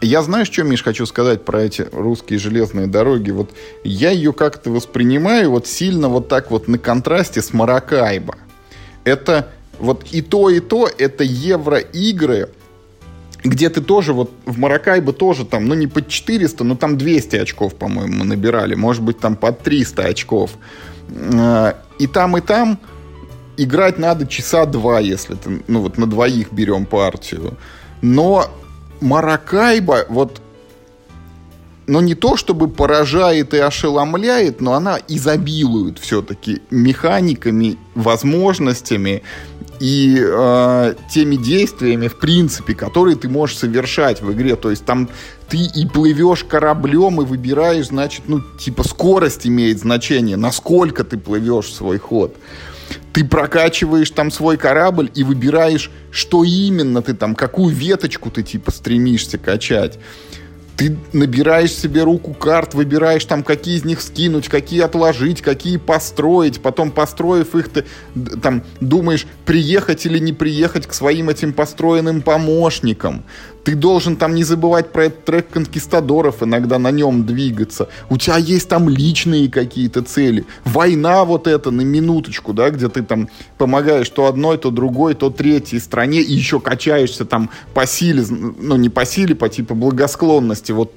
я знаю, что, Миш, хочу сказать про эти русские железные дороги. Вот я ее как-то воспринимаю вот сильно вот так вот на контрасте с Маракайбо. Это вот и то, и то это евроигры где ты тоже вот в Маракайбо тоже там, ну не под 400, но там 200 очков, по-моему, набирали, может быть там под 300 очков. Э, и там, и там играть надо часа два, если ты, ну вот на двоих берем партию. Но Маракайба, вот но не то чтобы поражает и ошеломляет, но она изобилует все-таки механиками, возможностями и э, теми действиями, в принципе, которые ты можешь совершать в игре. То есть там ты и плывешь кораблем и выбираешь, значит, ну, типа скорость имеет значение, насколько ты плывешь свой ход. Ты прокачиваешь там свой корабль и выбираешь, что именно ты там, какую веточку ты типа стремишься качать ты набираешь себе руку карт, выбираешь там, какие из них скинуть, какие отложить, какие построить, потом построив их, ты там думаешь, приехать или не приехать к своим этим построенным помощникам. Ты должен там не забывать про этот трек конкистадоров, иногда на нем двигаться. У тебя есть там личные какие-то цели. Война вот эта на минуточку, да, где ты там помогаешь то одной, то другой, то третьей стране, и еще качаешься там по силе, ну не по силе, по типу благосклонности вот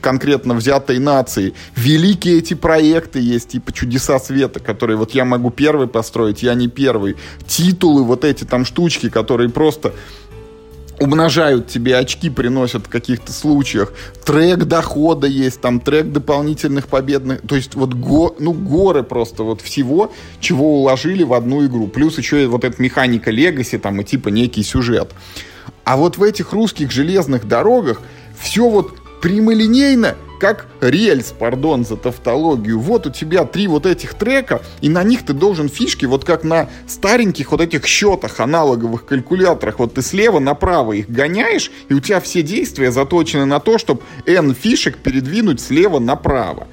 конкретно взятой нации. Великие эти проекты есть, типа чудеса света, которые вот я могу первый построить, я не первый. Титулы, вот эти там штучки, которые просто умножают тебе очки, приносят в каких-то случаях. Трек дохода есть, там трек дополнительных победных. То есть вот го, ну, горы просто вот всего, чего уложили в одну игру. Плюс еще и вот эта механика Легаси, там и типа некий сюжет. А вот в этих русских железных дорогах все вот прямолинейно как рельс, пардон за тавтологию. Вот у тебя три вот этих трека, и на них ты должен фишки, вот как на стареньких вот этих счетах, аналоговых калькуляторах, вот ты слева направо их гоняешь, и у тебя все действия заточены на то, чтобы N фишек передвинуть слева направо.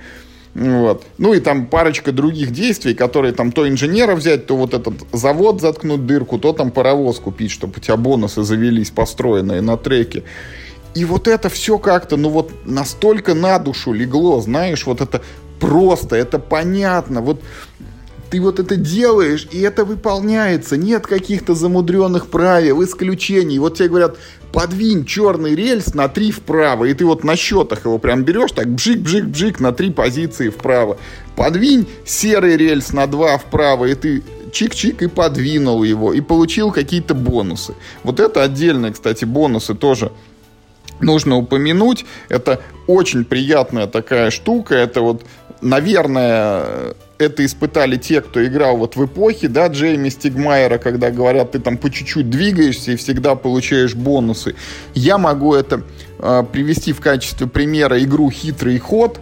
Вот. Ну и там парочка других действий, которые там то инженера взять, то вот этот завод заткнуть дырку, то там паровоз купить, чтобы у тебя бонусы завелись построенные на треке. И вот это все как-то, ну вот настолько на душу легло, знаешь, вот это просто, это понятно, вот ты вот это делаешь, и это выполняется, нет каких-то замудренных правил, исключений. Вот тебе говорят, подвинь черный рельс на три вправо, и ты вот на счетах его прям берешь, так бжик-бжик-бжик на три позиции вправо. Подвинь серый рельс на два вправо, и ты чик-чик и подвинул его, и получил какие-то бонусы. Вот это отдельные, кстати, бонусы тоже нужно упомянуть. Это очень приятная такая штука. Это вот, наверное, это испытали те, кто играл вот в эпохе, да, Джейми Стигмайера, когда говорят, ты там по чуть-чуть двигаешься и всегда получаешь бонусы. Я могу это э, привести в качестве примера игру «Хитрый ход»,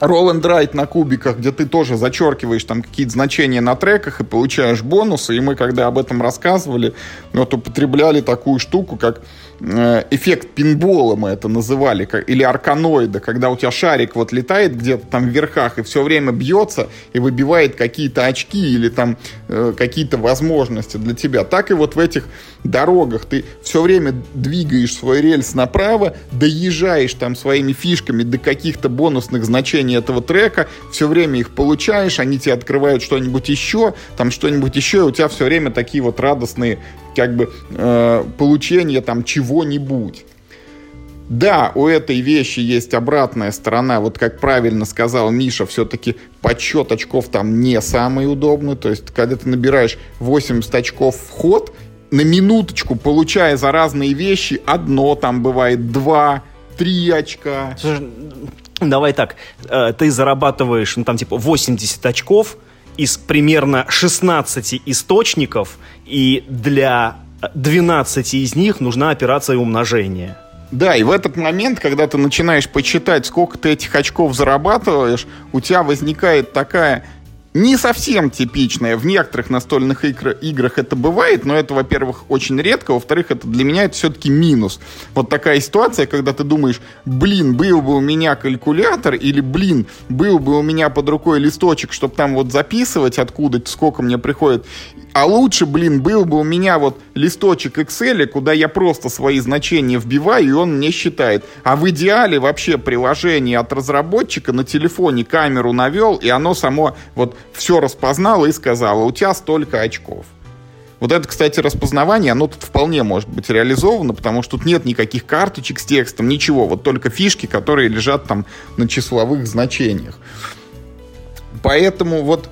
and Write на кубиках, где ты тоже зачеркиваешь там какие-то значения на треках и получаешь бонусы. И мы, когда об этом рассказывали, вот употребляли такую штуку, как эффект пинбола мы это называли, или арканоида, когда у тебя шарик вот летает где-то там в верхах и все время бьется и выбивает какие-то очки или там э, какие-то возможности для тебя. Так и вот в этих дорогах ты все время двигаешь свой рельс направо, доезжаешь там своими фишками до каких-то бонусных значений этого трека, все время их получаешь, они тебе открывают что-нибудь еще, там что-нибудь еще, и у тебя все время такие вот радостные как бы э, получения там чего-нибудь. Да, у этой вещи есть обратная сторона. Вот как правильно сказал Миша, все-таки подсчет очков там не самый удобный. То есть, когда ты набираешь 80 очков в ход, на минуточку, получая за разные вещи, одно там бывает, два, три очка. Слушай, давай так, э, ты зарабатываешь, ну там типа 80 очков, из примерно 16 источников, и для 12 из них нужна операция умножения. Да, и в этот момент, когда ты начинаешь почитать, сколько ты этих очков зарабатываешь, у тебя возникает такая не совсем типичная. В некоторых настольных игр, играх это бывает, но это, во-первых, очень редко. Во-вторых, это для меня это все-таки минус. Вот такая ситуация, когда ты думаешь, блин, был бы у меня калькулятор, или, блин, был бы у меня под рукой листочек, чтобы там вот записывать, откуда, сколько мне приходит. А лучше, блин, был бы у меня вот листочек Excel, куда я просто свои значения вбиваю, и он мне считает. А в идеале вообще приложение от разработчика на телефоне камеру навел, и оно само вот все распознало и сказало, у тебя столько очков. Вот это, кстати, распознавание, оно тут вполне может быть реализовано, потому что тут нет никаких карточек с текстом, ничего. Вот только фишки, которые лежат там на числовых значениях. Поэтому вот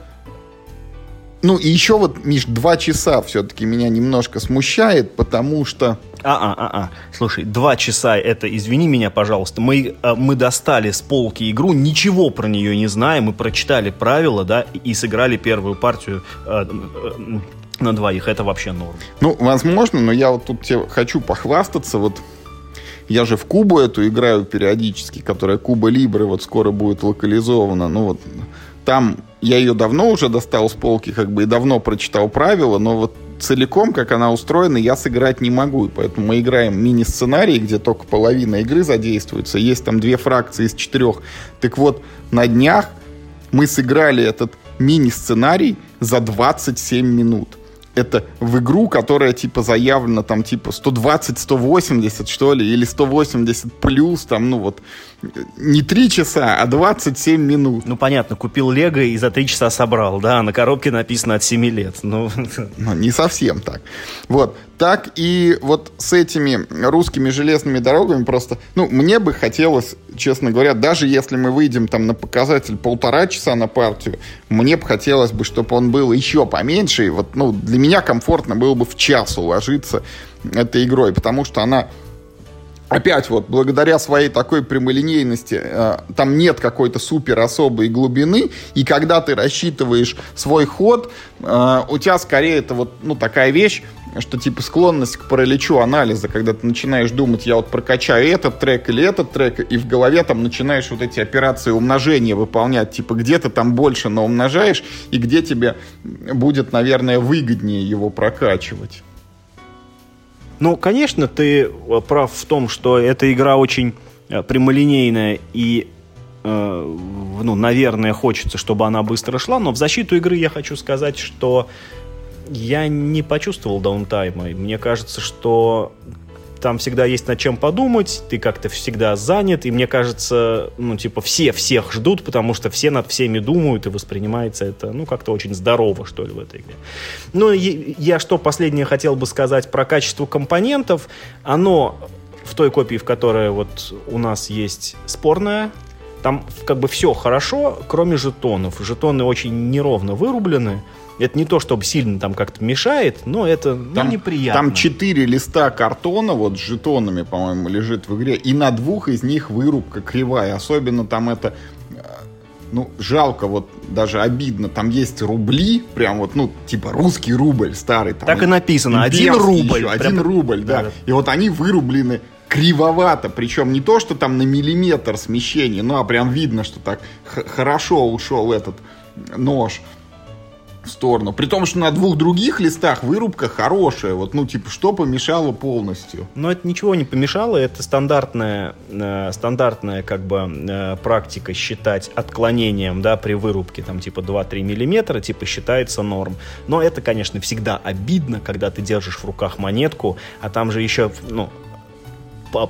ну и еще вот, Миш, два часа все-таки меня немножко смущает, потому что... А-а-а-а, слушай, два часа, это, извини меня, пожалуйста, мы, э, мы достали с полки игру, ничего про нее не знаем, мы прочитали правила, да, и сыграли первую партию э, э, на двоих, это вообще норм. Ну, возможно, но я вот тут тебе хочу похвастаться, вот я же в Кубу эту играю периодически, которая Куба Либры вот скоро будет локализована, ну вот там я ее давно уже достал с полки, как бы и давно прочитал правила, но вот целиком, как она устроена, я сыграть не могу. И поэтому мы играем мини-сценарий, где только половина игры задействуется. Есть там две фракции из четырех. Так вот, на днях мы сыграли этот мини-сценарий за 27 минут это в игру, которая типа заявлена там типа 120-180 что ли, или 180 плюс, там, ну вот, не 3 часа, а 27 минут. Ну понятно, купил Лего и за 3 часа собрал, да, на коробке написано от 7 лет. Ну, <laughs> ну не совсем так. Вот, так и вот с этими русскими железными дорогами просто, ну, мне бы хотелось, честно говоря, даже если мы выйдем там на показатель полтора часа на партию, мне бы хотелось бы, чтобы он был еще поменьше, и вот, ну, для меня комфортно было бы в час уложиться этой игрой, потому что она опять вот, благодаря своей такой прямолинейности, э, там нет какой-то супер особой глубины, и когда ты рассчитываешь свой ход, э, у тебя скорее это вот, ну, такая вещь, что типа склонность к параличу анализа, когда ты начинаешь думать, я вот прокачаю этот трек или этот трек, и в голове там начинаешь вот эти операции умножения выполнять, типа где ты там больше наумножаешь, и где тебе будет, наверное, выгоднее его прокачивать. Ну, конечно, ты э, прав в том, что эта игра очень э, прямолинейная и э, ну, наверное, хочется, чтобы она быстро шла, но в защиту игры я хочу сказать, что я не почувствовал даунтайма. Мне кажется, что там всегда есть над чем подумать, ты как-то всегда занят, и мне кажется, ну, типа, все всех ждут, потому что все над всеми думают, и воспринимается это, ну, как-то очень здорово, что ли, в этой игре. Ну, я что последнее хотел бы сказать про качество компонентов. Оно в той копии, в которой вот у нас есть спорная, там как бы все хорошо, кроме жетонов. Жетоны очень неровно вырублены, это не то, чтобы сильно там как-то мешает, но это ну, там, неприятно. Там четыре листа картона вот с жетонами, по-моему, лежит в игре, и на двух из них вырубка кривая. Особенно там это э, ну, жалко, вот даже обидно. Там есть рубли, прям вот, ну, типа русский рубль старый. Там, так и написано, один рубль. Еще, один рубль, да. да. И вот они вырублены кривовато, причем не то, что там на миллиметр смещения, ну, а прям видно, что так хорошо ушел этот нож в сторону. При том, что на двух других листах вырубка хорошая. Вот, ну, типа, что помешало полностью? Но это ничего не помешало. Это стандартная, э, стандартная как бы э, практика считать отклонением, да, при вырубке, там, типа, 2-3 миллиметра, типа, считается норм. Но это, конечно, всегда обидно, когда ты держишь в руках монетку, а там же еще, ну,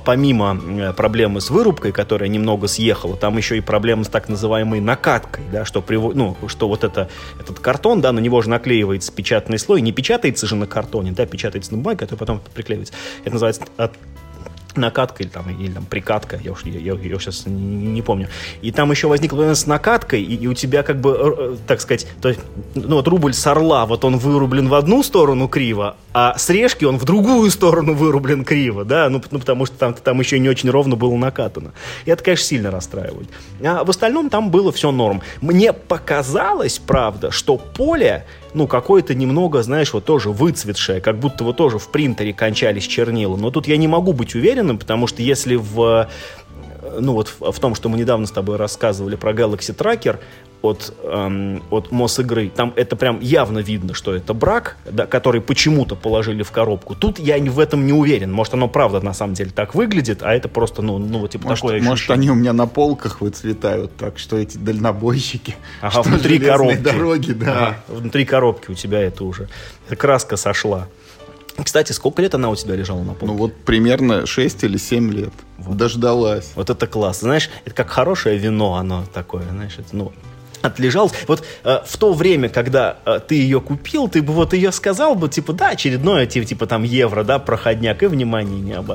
помимо э, проблемы с вырубкой, которая немного съехала, там еще и проблема с так называемой накаткой, да, что, прив... ну, что вот это, этот картон, да, на него же наклеивается печатный слой, не печатается же на картоне, да, печатается на бумаге, который потом приклеивается. Это называется накатка или там, или там прикатка, я уж я, я, я сейчас не, не помню. И там еще возникла проблема с накаткой, и, и у тебя как бы, э, э, так сказать, то есть, ну вот рубль с орла, вот он вырублен в одну сторону криво, а с решки он в другую сторону вырублен криво, да, ну, ну потому что там, там еще не очень ровно было накатано. И это, конечно, сильно расстраивает. А в остальном там было все норм. Мне показалось, правда, что поле ну, какое-то немного, знаешь, вот тоже выцветшее, как будто вот тоже в принтере кончались чернила. Но тут я не могу быть уверенным, потому что если в ну вот в, в том, что мы недавно с тобой рассказывали про Galaxy Tracker, от, эм, от Мосигры. Там это прям явно видно, что это брак, да, который почему-то положили в коробку. Тут я в этом не уверен. Может, оно правда на самом деле так выглядит, а это просто, ну, ну вот типа может, такое Может, они у меня на полках выцветают, так что эти дальнобойщики. Ага, внутри коробки. дороги, да. Ага, внутри коробки у тебя это уже. Краска сошла. Кстати, сколько лет она у тебя лежала на полке? Ну вот примерно 6 или 7 лет. Вот. Дождалась. Вот это класс. Знаешь, это как хорошее вино, оно такое, знаешь, это, ну, отлежалась. Вот э, в то время, когда э, ты ее купил, ты бы вот ее сказал бы, типа, да, очередное, типа, типа там евро, да, проходняк, и внимания не, об,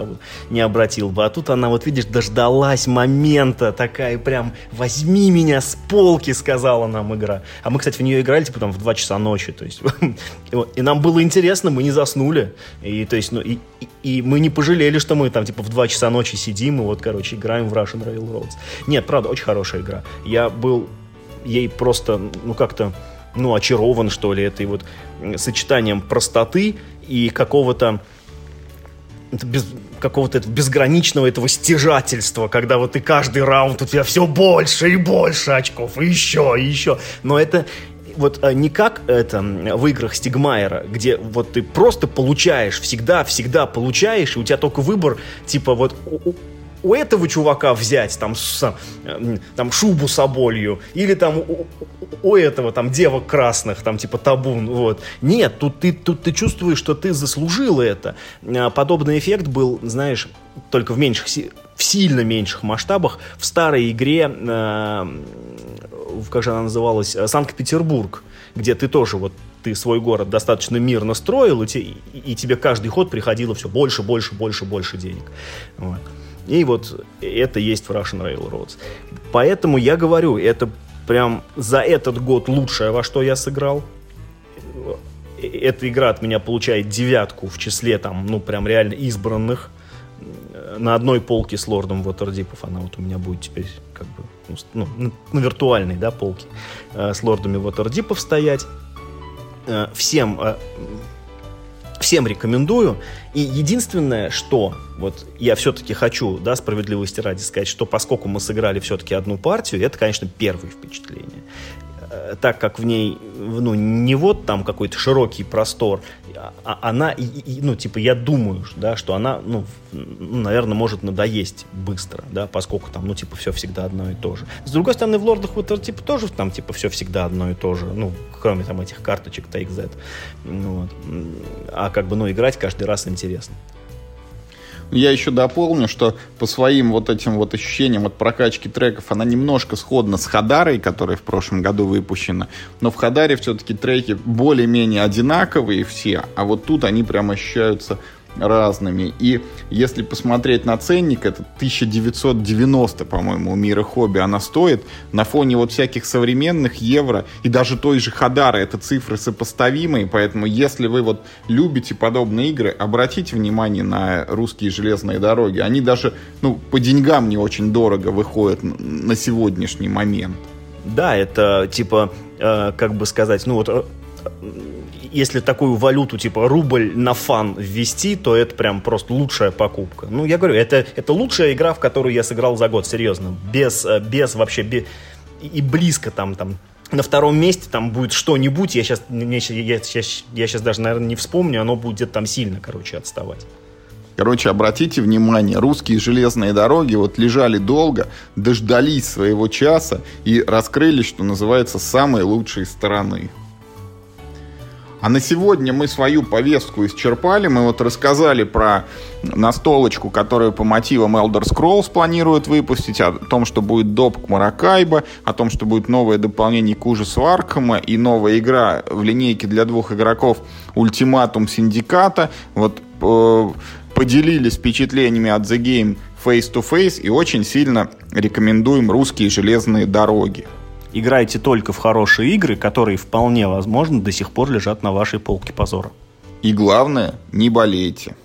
не обратил бы. А тут она, вот видишь, дождалась момента, такая прям, возьми меня с полки, сказала нам игра. А мы, кстати, в нее играли, типа, там, в 2 часа ночи, то есть, <laughs> и нам было интересно, мы не заснули, и, то есть, ну, и, и мы не пожалели, что мы там, типа, в 2 часа ночи сидим и вот, короче, играем в Russian Railroads. Нет, правда, очень хорошая игра. Я был ей просто, ну, как-то, ну, очарован, что ли, этой вот сочетанием простоты и какого-то без, какого-то безграничного этого стяжательства, когда вот ты каждый раунд у тебя все больше и больше очков, и еще, и еще. Но это вот а, не как это в играх Стигмайера, где вот ты просто получаешь, всегда, всегда получаешь, и у тебя только выбор, типа вот у этого чувака взять там, с, там шубу с оболью, или там у, у этого там девок красных, там типа табун, вот. Нет, тут ты, тут ты чувствуешь, что ты заслужил это. А, подобный эффект был, знаешь, только в меньших, в сильно меньших масштабах в старой игре, э, как же она называлась, Санкт-Петербург, где ты тоже вот ты свой город достаточно мирно строил, и, те, и тебе каждый ход приходило все больше, больше, больше, больше денег. Вот. И вот это есть в Russian Railroads. Поэтому я говорю, это прям за этот год лучшее, во что я сыграл. Эта игра от меня получает девятку в числе там, ну, прям реально избранных. На одной полке с лордом Waterdeep'ов она вот у меня будет теперь как бы ну, ну на виртуальной, да, полке э, с лордами Waterdeep'ов стоять. Э, всем э, всем рекомендую. И единственное, что вот я все-таки хочу, да, справедливости ради сказать, что поскольку мы сыграли все-таки одну партию, это, конечно, первое впечатление. Э, так как в ней, ну, не вот там какой-то широкий простор, а она, ну, типа, я думаю, да, что она, ну, наверное, может надоесть быстро, да, поскольку там, ну, типа, все всегда одно и то же. С другой стороны, в Лордах вот, типа, тоже там, типа, все всегда одно и то же, ну, кроме там этих карточек That. Вот. А как бы, ну, играть каждый раз интересно. Я еще дополню, что по своим вот этим вот ощущениям от прокачки треков она немножко сходна с Хадарой, которая в прошлом году выпущена. Но в Хадаре все-таки треки более-менее одинаковые все, а вот тут они прям ощущаются разными. И если посмотреть на ценник, это 1990, по-моему, у Мира Хобби она стоит. На фоне вот всяких современных евро и даже той же Хадары это цифры сопоставимые, поэтому если вы вот любите подобные игры, обратите внимание на русские железные дороги. Они даже, ну, по деньгам не очень дорого выходят на сегодняшний момент. Да, это типа, э, как бы сказать, ну вот э, если такую валюту типа рубль на фан ввести, то это прям просто лучшая покупка. Ну, я говорю, это, это лучшая игра, в которую я сыграл за год, серьезно. Без, э, без вообще, без, и близко там, там, на втором месте там будет что-нибудь, я сейчас, я, я, я, сейчас даже, наверное, не вспомню, оно будет там сильно, короче, отставать. Короче, обратите внимание, русские железные дороги вот лежали долго, дождались своего часа и раскрылись, что называется, самой лучшей стороны. А на сегодня мы свою повестку исчерпали. Мы вот рассказали про настолочку, которую по мотивам Elder Scrolls планируют выпустить, о том, что будет доп к Маракайба, о том, что будет новое дополнение к ужасу Аркхема и новая игра в линейке для двух игроков Ультиматум Синдиката. Вот э, поделились впечатлениями от The Game Face to Face и очень сильно рекомендуем русские железные дороги. Играйте только в хорошие игры, которые вполне возможно до сих пор лежат на вашей полке позора. И главное, не болейте.